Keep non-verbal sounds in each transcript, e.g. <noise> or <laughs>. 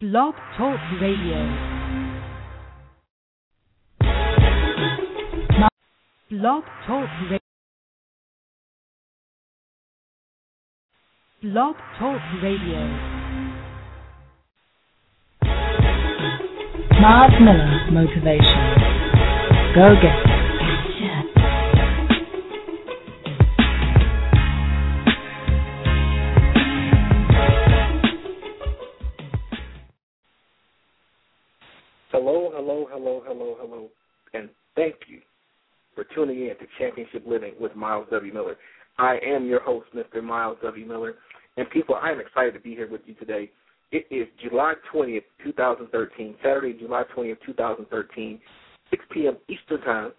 Blog Talk Radio. Blog Talk Radio. Blog Talk Radio. Myles Miller Motivation. Go get it. Tuning in to Championship Living with Myles W. Miller. I am your host, Mr. Myles W. Miller, and people, I am excited to be here with you today. It is July 20th, 2013, Saturday, July 20th, 2013, 6 p.m. Eastern Time.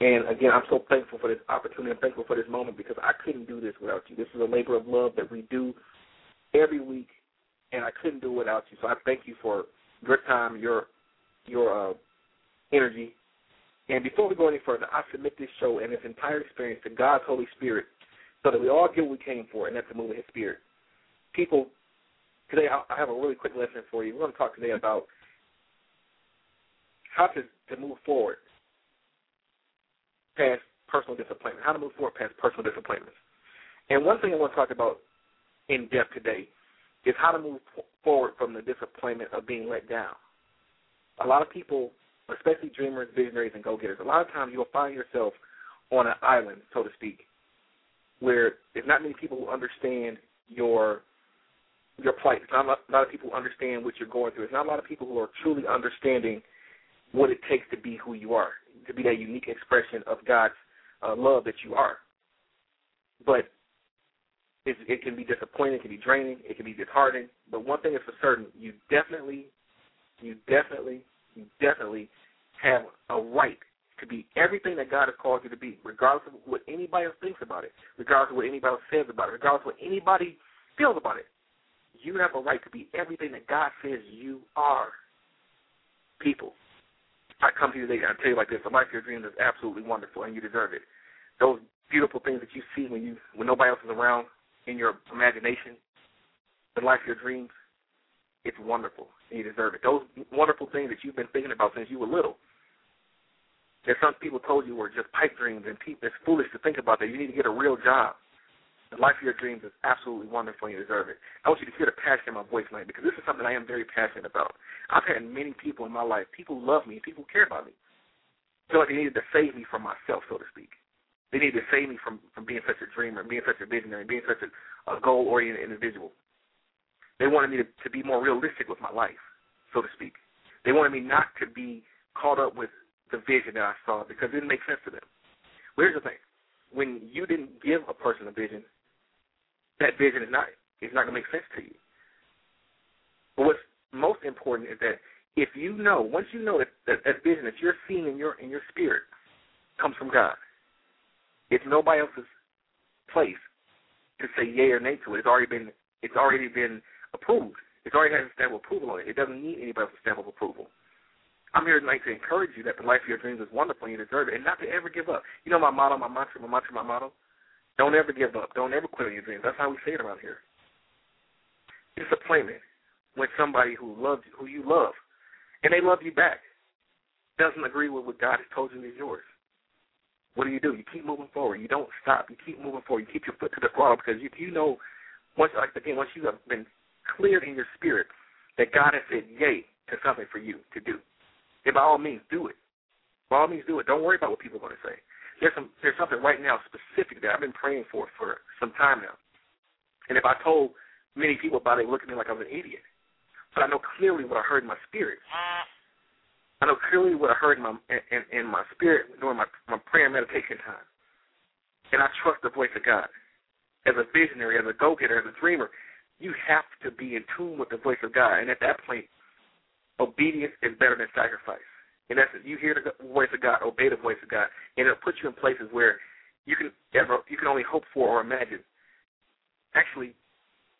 And again, I'm so thankful for this opportunity. I'm thankful for this moment because I couldn't do this without you. This is a labor of love that we do every week, and I couldn't do it without you. So I thank you for your time, your your uh, energy. And before we go any further, I submit this show and its entire experience to God's Holy Spirit so that we all get what we came for, and that's to move in His Spirit. People, today I have a really quick lesson for you. We're going to talk today about how to, to move forward past personal disappointment, how to move forward past personal disappointments. And one thing I want to talk about in depth today is how to move forward from the disappointment of being let down a lot of people, especially dreamers, visionaries, and go-getters, a lot of times you'll find yourself on an island, so to speak, where there's not many people who understand your your plight. There's not a lot of people who understand what you're going through. There's not a lot of people who are truly understanding what it takes to be who you are, to be that unique expression of God's uh, love that you are. But it, it can be disappointing, it can be draining, it can be disheartening. But one thing is for certain, you definitely you definitely, you definitely have a right to be everything that God has called you to be, regardless of what anybody else thinks about it, regardless of what anybody else says about it, regardless of what anybody feels about it. You have a right to be everything that God says you are. People, I come to you today and I tell you like this: the life of your dreams is absolutely wonderful, and you deserve it. Those beautiful things that you see when you when nobody else is around in your imagination, the life of your dreams, it's wonderful you deserve it. Those wonderful things that you've been thinking about since you were little. That some people told you were just pipe dreams and people, it's foolish to think about that. You need to get a real job. The life of your dreams is absolutely wonderful and you deserve it. I want you to hear the passion in my voice tonight because this is something I am very passionate about. I've had many people in my life, people love me, people care about me. feel like they needed to save me from myself, so to speak. They needed to save me from, from being such a dreamer, being such a visionary, being such a, a goal oriented individual. They wanted me to, to be more realistic with my life, so to speak. They wanted me not to be caught up with the vision that I saw because it didn't make sense to them. Well, here's the thing: when you didn't give a person a vision, that vision is not is not going to make sense to you. But what's most important is that if you know, once you know that, that that vision that you're seeing in your in your spirit comes from God, it's nobody else's place to say yay or nay to it. It's already been it's already been approved. It's already has a stamp of approval on it. It doesn't need anybody else's stamp of approval. I'm here tonight to encourage you that the life of your dreams is wonderful and you deserve it, and not to ever give up. You know my motto, my mantra, my mantra, my motto. Don't ever give up. Don't ever quit on your dreams. That's how we say it around here. Disappointment when somebody who loves who you love, and they love you back, doesn't agree with what God has told you is yours. What do you do? You keep moving forward. You don't stop. You keep moving forward. You keep your foot to the throttle because you you know once again once you have been cleared in your spirit that God has said yay to something for you to do. And by all means, do it. By all means, do it. Don't worry about what people are going to say. There's some there's something right now specific that I've been praying for for some time now. And if I told many people about it, look at me like I was an idiot. But I know clearly what I heard in my spirit. I know clearly what I heard in my in, in my spirit during my my prayer and meditation time. And I trust the voice of God. As a visionary, as a go getter, as a dreamer, you have to be in tune with the voice of God. And at that point, obedience is better than sacrifice. In essence, you hear the voice of God, obey the voice of God, and it'll put you in places where you can ever you can only hope for or imagine. Actually,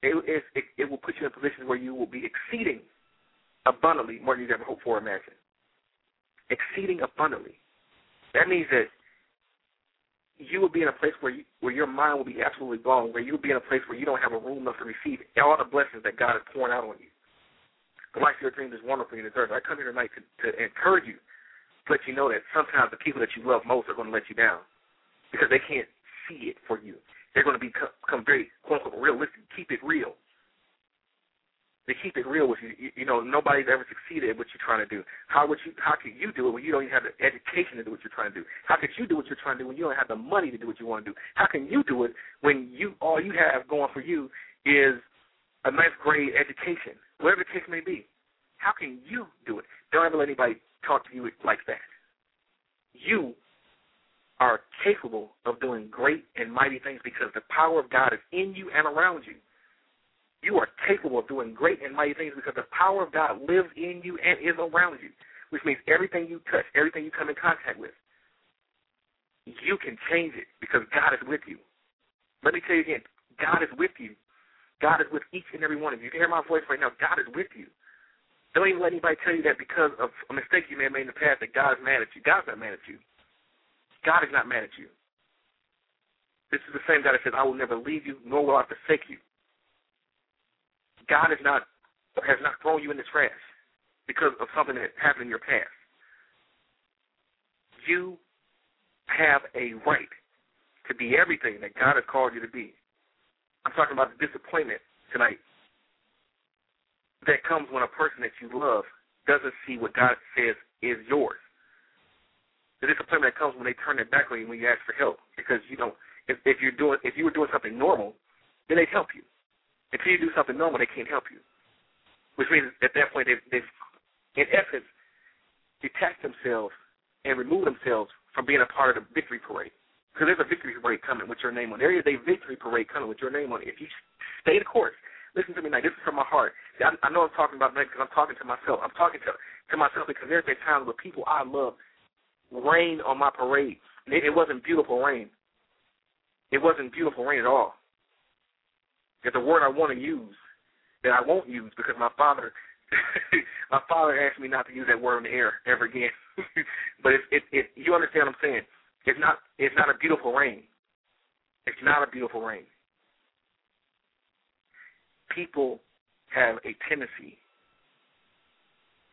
it, it, it will put you in positions where you will be exceeding abundantly more than you ever hoped for or imagined. Exceeding abundantly. That means that you will be in a place where you, where your mind will be absolutely blown, where you'll be in a place where you don't have a room enough to receive all the blessings that God is pouring out on you. The life of your dreams is wonderful. You deserve it. I come here tonight to, to encourage you, to let you know that sometimes the people that you love most are going to let you down because they can't see it for you. They're going to become, become very quote unquote realistic. Keep it real. They keep it real with you. you. You know, nobody's ever succeeded at what you're trying to do. How would you? How could you do it when you don't even have the education to do what you're trying to do? How could you do what you're trying to do when you don't have the money to do what you want to do? How can you do it when you all you have going for you is a ninth grade education, whatever the case may be? How can you do it? Don't ever let anybody talk to you like that. You are capable of doing great and mighty things because the power of God is in you and around you. You are capable of doing great and mighty things because the power of God lives in you and is around you, which means everything you touch, everything you come in contact with, you can change it because God is with you. Let me tell you again, God is with you. God is with each and every one of you. You can hear my voice right now. God is with you. Don't even let anybody tell you that because of a mistake you may have made in the past that God is mad at you. God's not mad at you. God is not mad at you. This is the same God that says, I will never leave you, nor will I forsake you. God is not has not thrown you in the trash because of something that happened in your past. You have a right to be everything that God has called you to be. I'm talking about the disappointment tonight that comes when a person that you love doesn't see what God says is yours the disappointment that comes when they turn their back on you when you ask for help because you don't. If, if you're doing, if you were doing something normal, then they'd help you. Until you do something normal, they can't help you. Which means at that point they've, they've in essence, detached themselves and removed themselves from being a part of the victory parade. Because there's a victory parade coming with your name on. There is a victory parade coming with your name on it. If you stay the course, listen to me now. This is from my heart. I, I know I'm talking about that because I'm talking to myself. I'm talking to to myself because there's been times where people I love rain on my parade. It, it wasn't beautiful rain. It wasn't beautiful rain at all. It's a word I want to use that I won't use because my father <laughs> my father asked me not to use that word in the air ever again. <laughs> but it, it, it, you understand what I'm saying? It's not, it's not a beautiful rain. It's not a beautiful rain. People have a tendency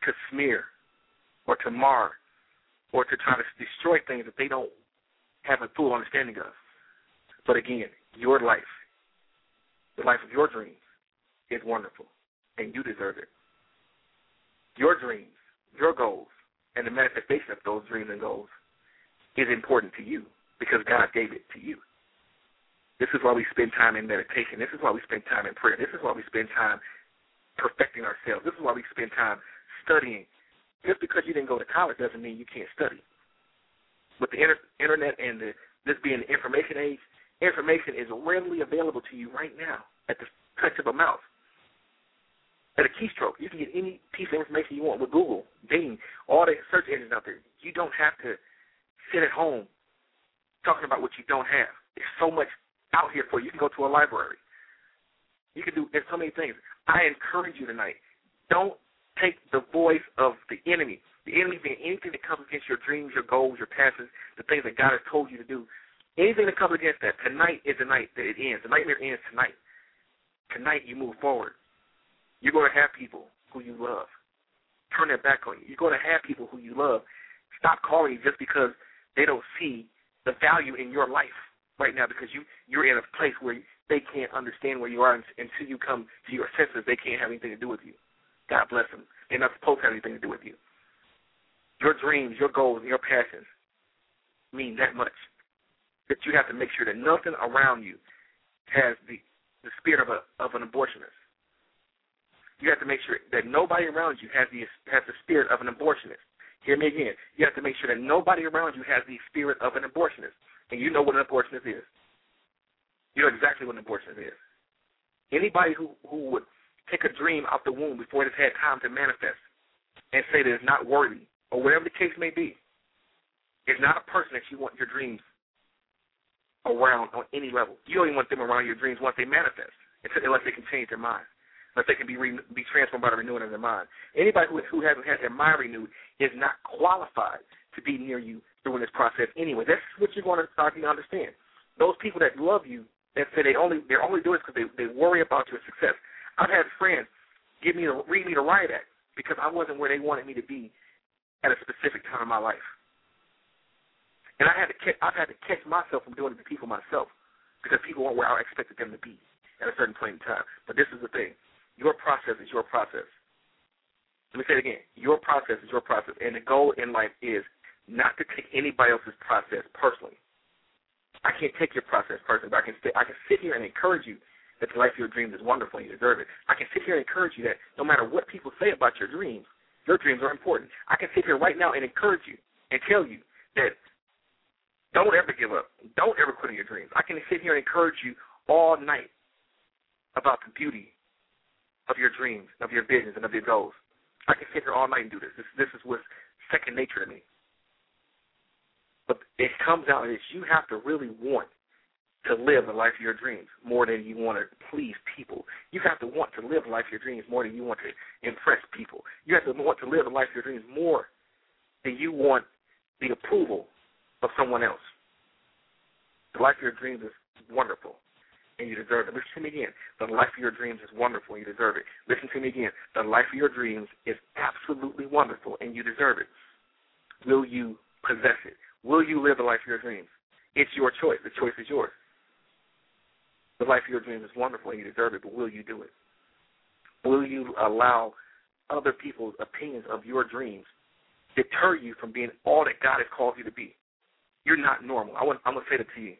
to smear or to mar or to try to destroy things that they don't have a full understanding of. But again, your life, the life of your dreams, is wonderful, and you deserve it. Your dreams, your goals, and the manifestation of those dreams and goals is important to you because God gave it to you. This is why we spend time in meditation. This is why we spend time in prayer. This is why we spend time perfecting ourselves. This is why we spend time studying just because you didn't go to college doesn't mean you can't study. With the inter- internet and the, this being the information age, information is readily available to you right now at the touch of a mouse. At a keystroke, you can get any piece of information you want with Google, Bing, all the search engines out there. You don't have to sit at home talking about what you don't have. There's so much out here for you. You can go to a library. You can do there's so many things. I encourage you tonight. Don't take the voice of the enemy. The enemy being anything that comes against your dreams, your goals, your passions, the things that God has told you to do. Anything that comes against that, tonight is the night that it ends. The nightmare ends tonight. Tonight you move forward. You're going to have people who you love turn their back on you. You're going to have people who you love stop calling you just because they don't see the value in your life right now because you you're in a place where they can't understand where you are until you come to your senses. They can't have anything to do with you. God bless them. They're not supposed to have anything to do with you. Your dreams, your goals, and your passions mean that much that you have to make sure that nothing around you has the the spirit of a of an abortionist. You have to make sure that nobody around you has the has the spirit of an abortionist. Hear me again. You have to make sure that nobody around you has the spirit of an abortionist. And you know what an abortionist is. You know exactly what an abortionist is. Anybody who, who would take a dream out the womb before it has had time to manifest and say that it's not worthy, or whatever the case may be, is not a person that you want your dreams around on any level. You even want them around your dreams once they manifest, unless they can change their mind, unless they can be re, be transformed by the renewing of their mind. Anybody who, who hasn't had their mind renewed is not qualified to be near you during this process anyway. That's what you're going to start to understand. Those people that love you that say they only they're only doing it because they they worry about your success. I've had friends give me the read me the riot act because I wasn't where they wanted me to be at a specific time in my life. And I had to catch, I've had to catch myself from doing it to people myself because people weren't where I expected them to be at a certain point in time. But this is the thing. Your process is your process. Let me say it again. Your process is your process. And the goal in life is not to take anybody else's process personally. I can't take your process personally, but I can, I can sit here and encourage you that the life of your dreams is wonderful and you deserve it. I can sit here and encourage you that no matter what people say about your dreams, your dreams are important. I can sit here right now and encourage you and tell you that don't ever give up. Don't ever quit on your dreams. I can sit here and encourage you all night about the beauty of your dreams, of your visions, and of your goals. I can sit here all night and do this. This, this is what's second nature to me. But it comes out is you have to really want to live the life of your dreams more than you want to please people. You have to want to live the life of your dreams more than you want to impress people. You have to want to live the life of your dreams more than you want the approval of someone else. The life of your dreams is wonderful, and you deserve it. Listen to me again. The life of your dreams is wonderful, and you deserve it. Listen to me again. The life of your dreams is absolutely wonderful, and you deserve it. Will you possess it? Will you live the life of your dreams? It's your choice. The choice is yours. The life of your dreams is wonderful and you deserve it, but will you do it? Will you allow other people's opinions of your dreams deter you from being all that God has called you to be? You're not normal. I want, I'm going to say that to you.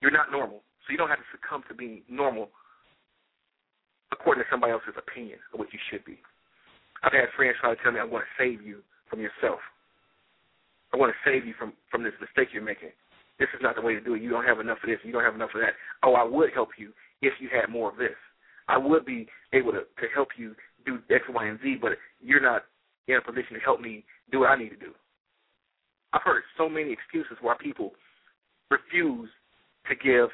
You're not normal. So you don't have to succumb to being normal according to somebody else's opinion of what you should be. I've had friends try to tell me I want to save you from yourself. I want to save you from from this mistake you're making. This is not the way to do it. You don't have enough of this. You don't have enough of that. Oh, I would help you if you had more of this. I would be able to to help you do X, Y, and Z, but you're not in a position to help me do what I need to do. I've heard so many excuses why people refuse to give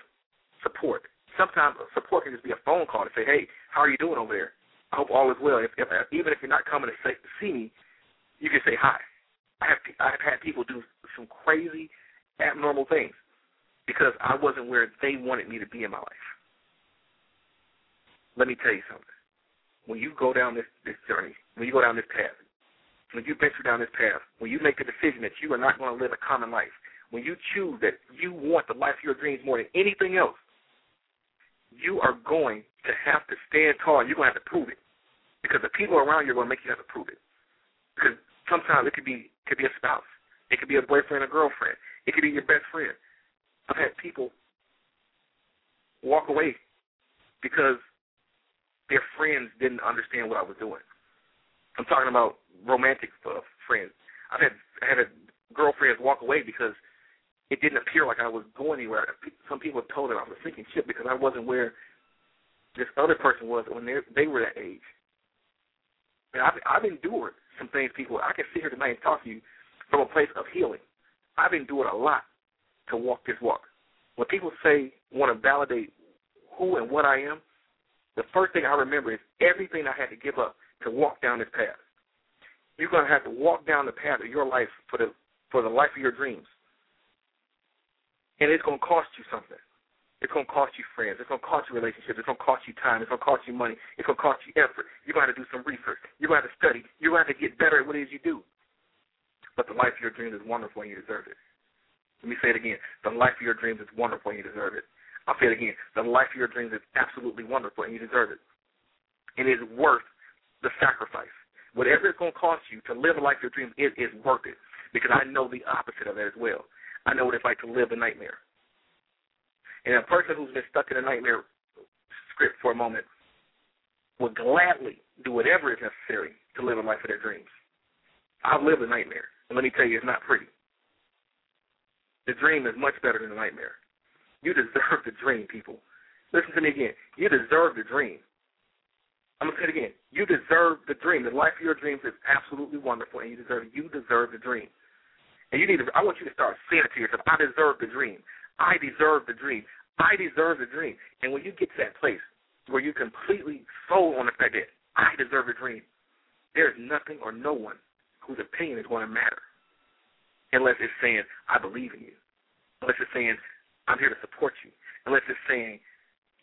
support. Sometimes support can just be a phone call to say, "Hey, how are you doing over there? I hope all is well." If, if uh, even if you're not coming to say, see me, you can say hi. I have I've had people do some crazy, abnormal things because I wasn't where they wanted me to be in my life. Let me tell you something. When you go down this this journey, when you go down this path, when you venture down this path, when you make the decision that you are not going to live a common life, when you choose that you want the life of your dreams more than anything else, you are going to have to stand tall. You're going to have to prove it because the people around you are going to make you have to prove it. Because sometimes it could be could be a spouse, it could be a boyfriend or girlfriend, it could be your best friend. I've had people walk away because their friends didn't understand what I was doing. I'm talking about romantic uh, friends. I've had I had a girlfriends walk away because it didn't appear like I was going anywhere. Some people have told them I was sinking ship because I wasn't where this other person was when they they were that age. And I've I've endured some things people I can sit here tonight and talk to you from a place of healing. I've endured a lot to walk this walk. When people say want to validate who and what I am, the first thing I remember is everything I had to give up to walk down this path. You're going to have to walk down the path of your life for the for the life of your dreams, and it's going to cost you something. It's going to cost you friends. It's going to cost you relationships. It's going to cost you time. It's going to cost you money. It's going to cost you effort. You're going to have to do some research. You're going to have to study. You're going to have to get better at what it is you do. But the life of your dreams is wonderful and you deserve it. Let me say it again. The life of your dreams is wonderful and you deserve it. I'll say it again. The life of your dreams is absolutely wonderful and you deserve it. And it is worth the sacrifice. Whatever it's going to cost you to live a life of your dreams, it is worth it. Because I know the opposite of that as well. I know what it's like to live a nightmare. And a person who's been stuck in a nightmare script for a moment would gladly do whatever is necessary to live a life of their dreams. I've lived a nightmare, and let me tell you, it's not pretty. The dream is much better than the nightmare. You deserve the dream, people. Listen to me again. You deserve the dream. I'm gonna say it again. You deserve the dream. The life of your dreams is absolutely wonderful, and you deserve you deserve the dream. And you need to. I want you to start saying it to yourself. I deserve the dream. I deserve the dream. I deserve the dream. And when you get to that place where you completely sold on the fact that I deserve a dream, there's nothing or no one whose opinion is going to matter unless it's saying, I believe in you. Unless it's saying, I'm here to support you. Unless it's saying,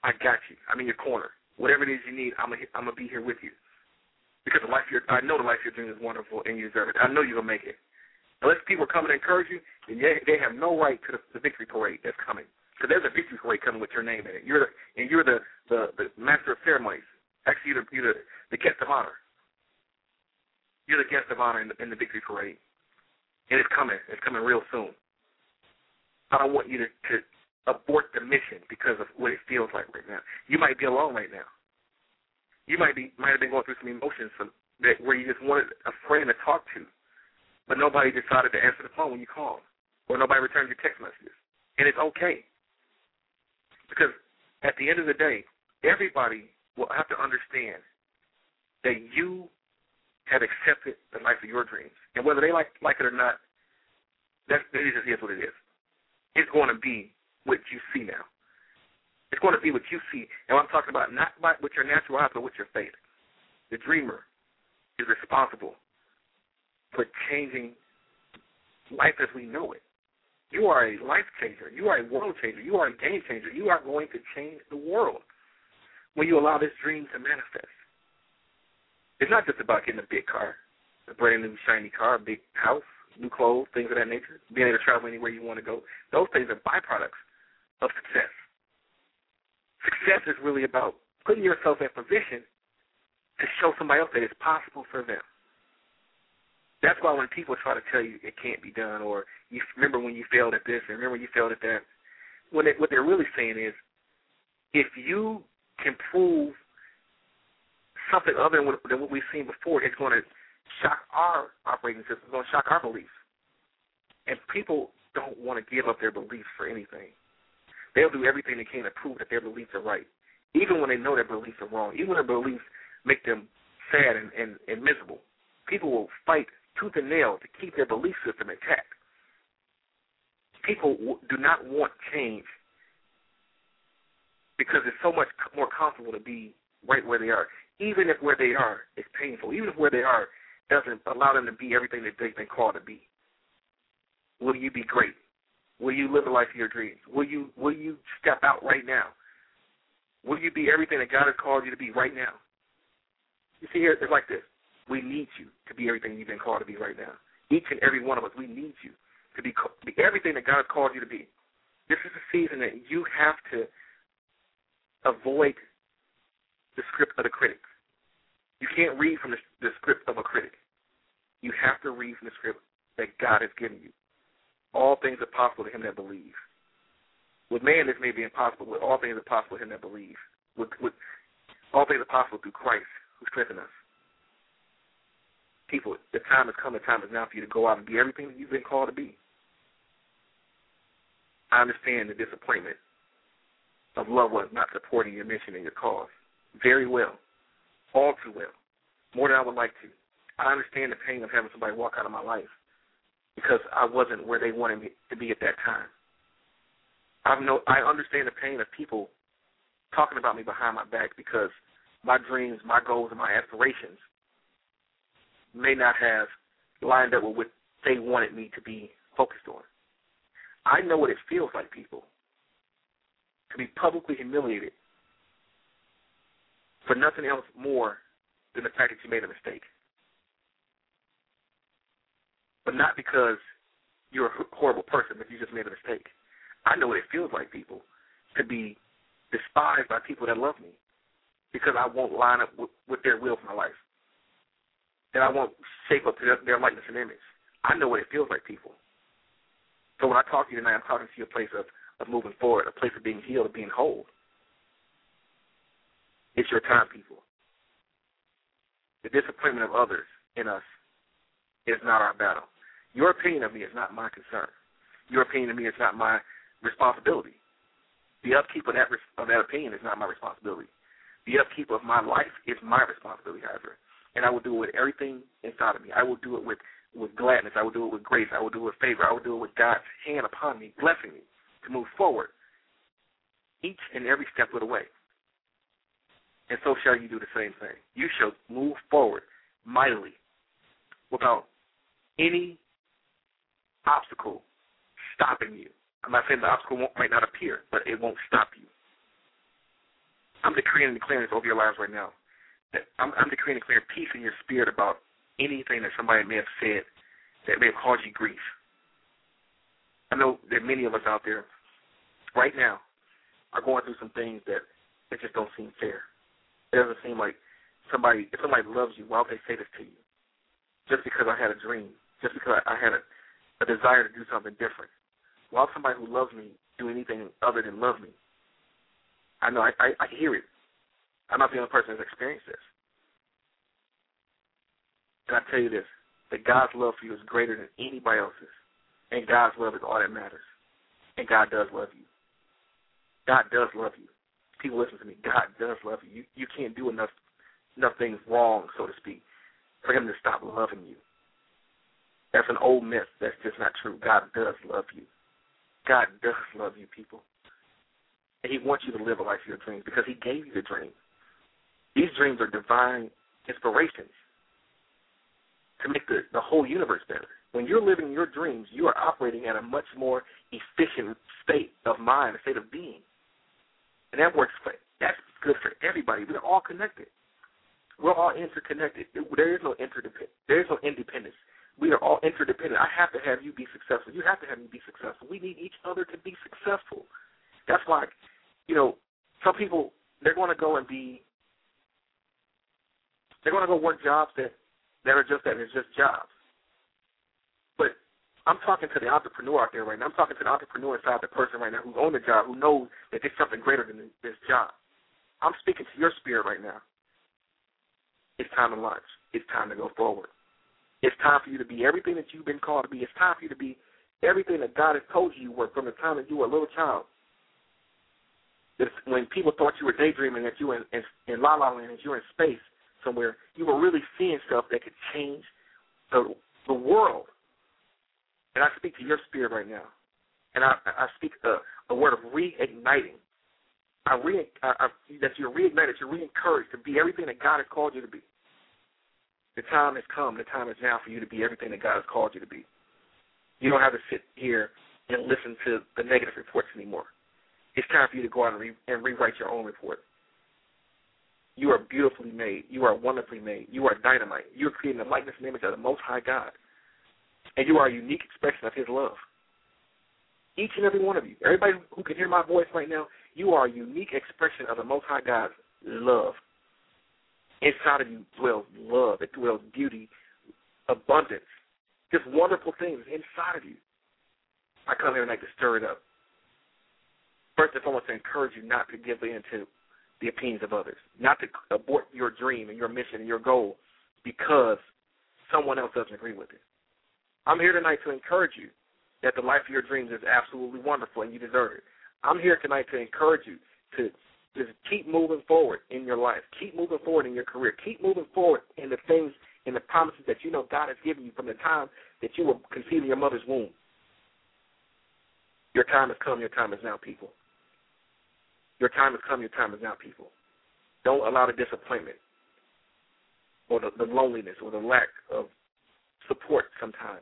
I got you. I'm in your corner. Whatever it is you need, I'm going to be here with you. Because the life your I know the life you're dreaming is wonderful and you deserve it. I know you're gonna make it. Unless people are coming to encourage you, then they, they have no right to the, the victory parade that's coming. Because there's a victory parade coming with your name in it. You're the, and you're the, the the master of ceremonies. Actually, you're the, you're the, the guest of honor. You're the guest of honor in the, in the victory parade, and it's coming. It's coming real soon. I don't want you to, to abort the mission because of what it feels like right now. You might be alone right now. You might be might have been going through some emotions from, that where you just wanted a friend to talk to, but nobody decided to answer the phone when you called, or nobody returned your text messages, and it's okay. Because at the end of the day, everybody will have to understand that you have accepted the life of your dreams. And whether they like like it or not, that it just is what it is. It's going to be what you see now. It's going to be what you see. And I'm talking about not with your natural eyes, but with your faith. The dreamer is responsible for changing life as we know it. You are a life changer. You are a world changer. You are a game changer. You are going to change the world when you allow this dream to manifest. It's not just about getting a big car, a brand new shiny car, a big house, new clothes, things of that nature, being able to travel anywhere you want to go. Those things are byproducts of success. Success is really about putting yourself in a position to show somebody else that it's possible for them. That's why when people try to tell you it can't be done, or you remember when you failed at this, and remember when you failed at that, what they, what they're really saying is, if you can prove something other than what, than what we've seen before, it's going to shock our operating system. It's going to shock our beliefs. And people don't want to give up their beliefs for anything. They'll do everything they can to prove that their beliefs are right, even when they know their beliefs are wrong, even when their beliefs make them sad and, and, and miserable. People will fight tooth and nail to keep their belief system intact. People do not want change because it's so much more comfortable to be right where they are, even if where they are is painful, even if where they are doesn't allow them to be everything that they've been called to be. Will you be great? Will you live the life of your dreams? Will you will you step out right now? Will you be everything that God has called you to be right now? You see here, it's like this. We need you to be everything you've been called to be right now. Each and every one of us, we need you to be, be everything that God has called you to be. This is a season that you have to avoid the script of the critics. You can't read from the, the script of a critic. You have to read from the script that God has given you. All things are possible to him that believes. With man, this may be impossible, but all things are possible to him that believes. With, with all things are possible through Christ who strengthens us. People, the time has come, the time is now for you to go out and be everything that you've been called to be. I understand the disappointment of loved ones not supporting your mission and your cause. Very well. All too well. More than I would like to. I understand the pain of having somebody walk out of my life because I wasn't where they wanted me to be at that time. I know I understand the pain of people talking about me behind my back because my dreams, my goals, and my aspirations may not have lined up with what they wanted me to be focused on. I know what it feels like, people, to be publicly humiliated for nothing else more than the fact that you made a mistake. But not because you're a horrible person, but you just made a mistake. I know what it feels like, people, to be despised by people that love me because I won't line up with, with their will for my life. And I won't shape up to their, their likeness and image. I know what it feels like, people. So when I talk to you tonight, I'm talking to you a place of, of moving forward, a place of being healed, of being whole. It's your time, people. The disappointment of others in us is not our battle. Your opinion of me is not my concern. Your opinion of me is not my responsibility. The upkeep of that of that opinion is not my responsibility. The upkeep of my life is my responsibility, however, and I will do it with everything inside of me. I will do it with with gladness. I will do it with grace. I will do it with favor. I will do it with God's hand upon me, blessing me to move forward each and every step of the way. And so shall you do the same thing. You shall move forward mightily without any obstacle stopping you. I'm not saying the obstacle might not appear, but it won't stop you. I'm decreeing and declaring this over your lives right now I'm, I'm decreeing and declaring peace in your spirit about anything that somebody may have said that may have caused you grief. I know that many of us out there right now are going through some things that that just don't seem fair. It doesn't seem like somebody if somebody loves you, why would they say this to you? Just because I had a dream, just because I had a, a desire to do something different. Why somebody who loves me do anything other than love me? I know I, I, I hear it. I'm not the only person that's experienced this. And I tell you this, that God's love for you is greater than anybody else's. And God's love is all that matters. And God does love you. God does love you. People listen to me. God does love you. You you can't do enough enough things wrong, so to speak, for him to stop loving you. That's an old myth. That's just not true. God does love you. God does love you, people. And he wants you to live a life of your dreams because he gave you the dream. These dreams are divine inspirations to make the, the whole universe better. When you're living your dreams, you are operating at a much more efficient state of mind, a state of being. And that works for that's good for everybody. We're all connected. We're all interconnected. There is no interdependence. There is no independence. We are all interdependent. I have to have you be successful. You have to have me be successful. We need each other to be successful. That's why, you know, some people they're going to go and be they're going to go work jobs that that are just that. It's just jobs. But I'm talking to the entrepreneur out there right now. I'm talking to the entrepreneur inside the person right now who's on the job, who knows that there's something greater than this job. I'm speaking to your spirit right now. It's time to launch. It's time to go forward. It's time for you to be everything that you've been called to be. It's time for you to be everything that God has told you you were from the time that you were a little child. That when people thought you were daydreaming, that you were in, in, in La La Land, that you were in space, somewhere, you were really seeing stuff that could change the the world. And I speak to your spirit right now, and I I speak a, a word of reigniting. I re I, I, that you're reignited, you're re-encouraged to be everything that God has called you to be. The time has come. The time is now for you to be everything that God has called you to be. You don't have to sit here and listen to the negative reports anymore. It's time for you to go out and, re- and rewrite your own report. You are beautifully made. You are wonderfully made. You are dynamite. You are creating in the likeness and image of the Most High God. And you are a unique expression of His love. Each and every one of you, everybody who can hear my voice right now, you are a unique expression of the Most High God's love. Inside of you dwells love. It dwells beauty, abundance, just wonderful things inside of you. I come here tonight to stir it up. First and foremost, to encourage you not to give in to the opinions of others, not to abort your dream and your mission and your goal because someone else doesn't agree with it. I'm here tonight to encourage you that the life of your dreams is absolutely wonderful and you deserve it. I'm here tonight to encourage you to just keep moving forward in your life. Keep moving forward in your career. Keep moving forward in the things and the promises that you know God has given you from the time that you were conceived in your mother's womb. Your time has come. Your time is now, people. Your time has come. Your time is now, people. Don't allow the disappointment or the, the loneliness or the lack of support sometimes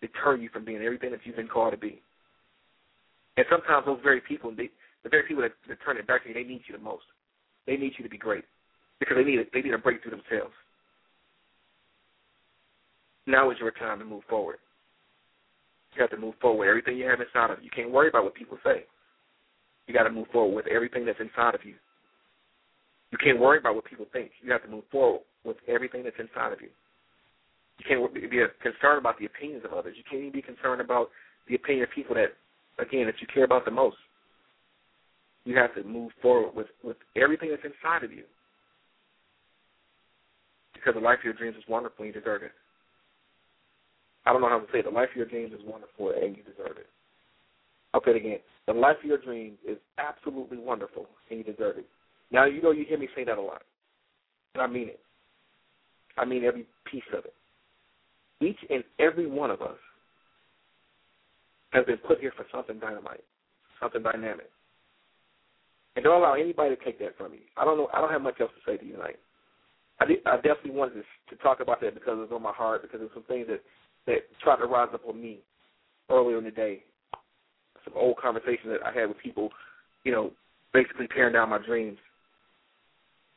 deter you from being everything that you've been called to be. And sometimes those very people, they, the very people that, that turn it back to you, they need you the most. They need you to be great because they need they need a breakthrough themselves. Now is your time to move forward. You have to move forward. With everything you have inside of you. You can't worry about what people say. You got to move forward with everything that's inside of you. You can't worry about what people think. You have to move forward with everything that's inside of you. You can't be concerned about the opinions of others. You can't even be concerned about the opinion of people that, again, that you care about the most. You have to move forward with, with everything that's inside of you. Because the life of your dreams is wonderful and you deserve it. I don't know how to say it. The life of your dreams is wonderful and you deserve it. I'll say it again. The life of your dreams is absolutely wonderful and you deserve it. Now, you know you hear me say that a lot. And I mean it. I mean every piece of it. Each and every one of us has been put here for something dynamite, something dynamic. And don't allow anybody to take that from you. I don't know. I don't have much else to say to you tonight. I, did, I definitely wanted to, to talk about that because it's on my heart. Because there's some things that that tried to rise up on me earlier in the day. Some old conversations that I had with people, you know, basically tearing down my dreams.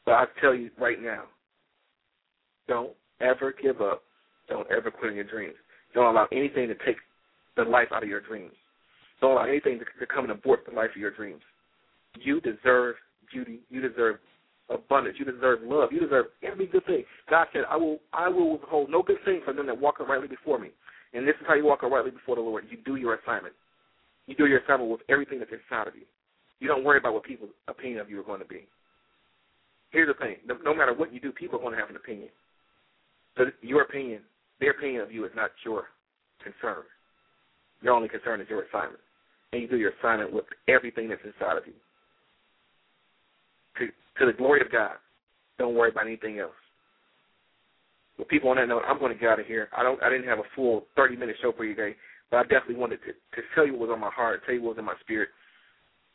But I tell you right now, don't ever give up. Don't ever quit on your dreams. Don't allow anything to take the life out of your dreams. Don't allow anything to, to come and abort the life of your dreams. You deserve beauty. You deserve abundance. You deserve love. You deserve every good thing. God said, "I will, I will withhold no good thing from them that walk uprightly before me." And this is how you walk uprightly before the Lord. You do your assignment. You do your assignment with everything that's inside of you. You don't worry about what people's opinion of you are going to be. Here's the thing: no matter what you do, people are going to have an opinion. So your opinion, their opinion of you, is not your concern. Your only concern is your assignment, and you do your assignment with everything that's inside of you. To, the glory of God. Don't worry about anything else. With people on that note, I'm going to get out of here. I don't. I didn't have a full 30 minute show for you today, but I definitely wanted to to tell you what was on my heart, tell you what was in my spirit.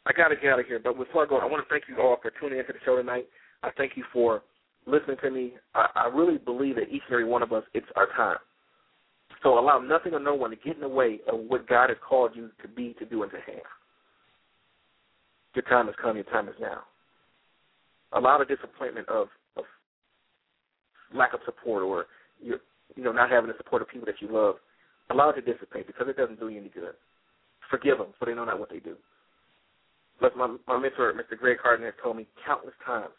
I got to get out of here, but before I go, I want to thank you all for tuning into the show tonight. I thank you for listening to me. I, I really believe that each and every one of us, it's our time. So allow nothing or no one to get in the way of what God has called you to be, to do, and to have. Your time has come. Your time is now. Allow the disappointment of, of lack of support or you you know not having the support of people that you love. Allow it to dissipate because it doesn't do you any good. Forgive them, for they know not what they do. But my, my mentor, Mr. Greg Harden, has told me countless times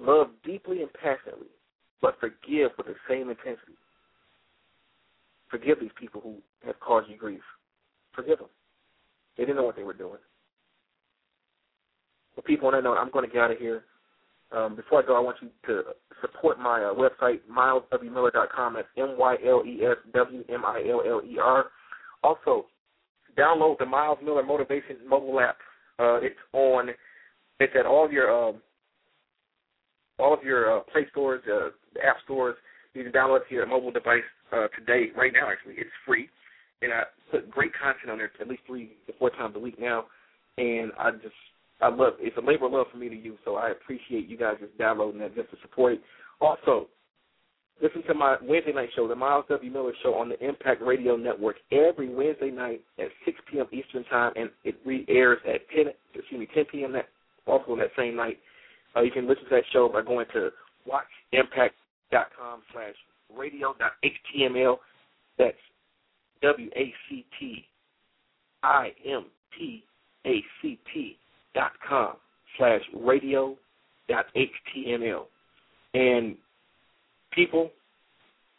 love deeply and passionately, but forgive with the same intensity. Forgive these people who have caused you grief. Forgive them. They didn't know what they were doing. For people on that note, I'm going to get out of here. Um, before I go, I want you to support my uh, website, myleswmiller.com. That's M-Y-L-E-S-W-M-I-L-L-E-R. Also, download the Myles Miller Motivation mobile app. Uh, it's on. It's at all your um, all of your uh, Play stores, uh, app stores. You can download it to your mobile device uh, today, right now. Actually, it's free, and I put great content on there at least three to four times a week now. And I just, I love. It's a labor of love for me to use, so I appreciate you guys just downloading that just to support it. Also, listen to my Wednesday night show, the Myles W. Miller Show on the Impact Radio Network, every Wednesday night at 6 p.m. Eastern Time, and it re-airs at 10, excuse me, 10 p.m. That also that same night. Uh, you can listen to that show by going to wactimpact.com slash radio.html. That's W A C T I M P A C T dot com slash radio dot html. And people,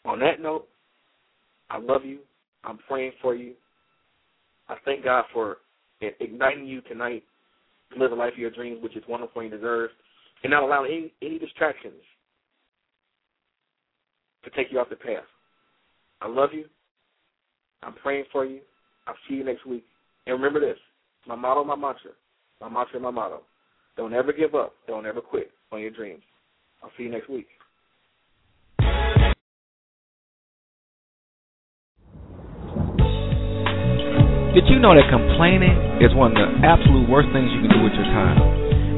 on that note, I love you. I'm praying for you. I thank God for igniting you tonight to live the life of your dreams, which is wonderful and you deserve, and not allowing any, any distractions to take you off the path. I love you. I'm praying for you. I'll see you next week. And remember this my motto, my mantra. My mantra, my motto. Don't ever give up. Don't ever quit on your dreams. I'll see you next week. Did you know that complaining is one of the absolute worst things you can do with your time?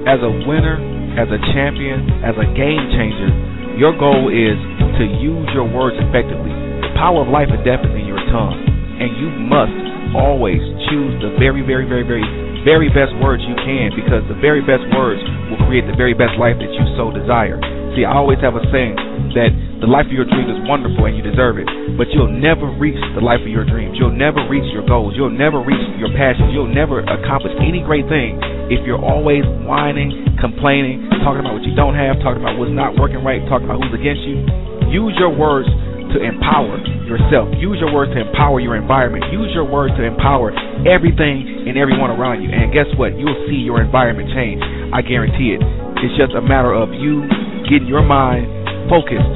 As a winner, as a champion, as a game changer, your goal is to use your words effectively. The power of life and death is in your tongue, and you must always choose the very, very, very, very, very best words you can because the very best words will create the very best life that you so desire. See, I always have a saying that the life of your dreams is wonderful and you deserve it, but you'll never reach the life of your dreams. You'll never reach your goals. You'll never reach your passions. You'll never accomplish any great thing if you're always whining, complaining, talking about what you don't have, talking about what's not working right, talking about who's against you. Use your words to empower yourself. Use your words to empower your environment. Use your words to empower everything and everyone around you. And guess what? You'll see your environment change. I guarantee it. It's just a matter of you getting your mind focused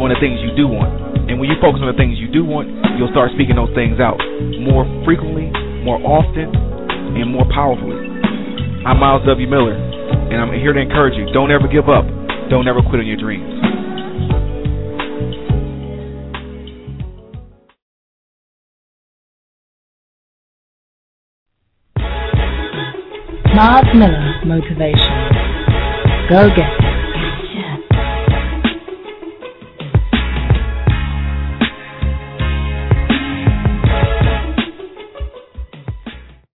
on the things you do want. And when you focus on the things you do want, you'll start speaking those things out more frequently, more often, and more powerfully. I'm Myles W. Miller, and I'm here to encourage you. Don't ever give up. Don't ever quit on your dreams. Myles Miller Motivation. Go get it.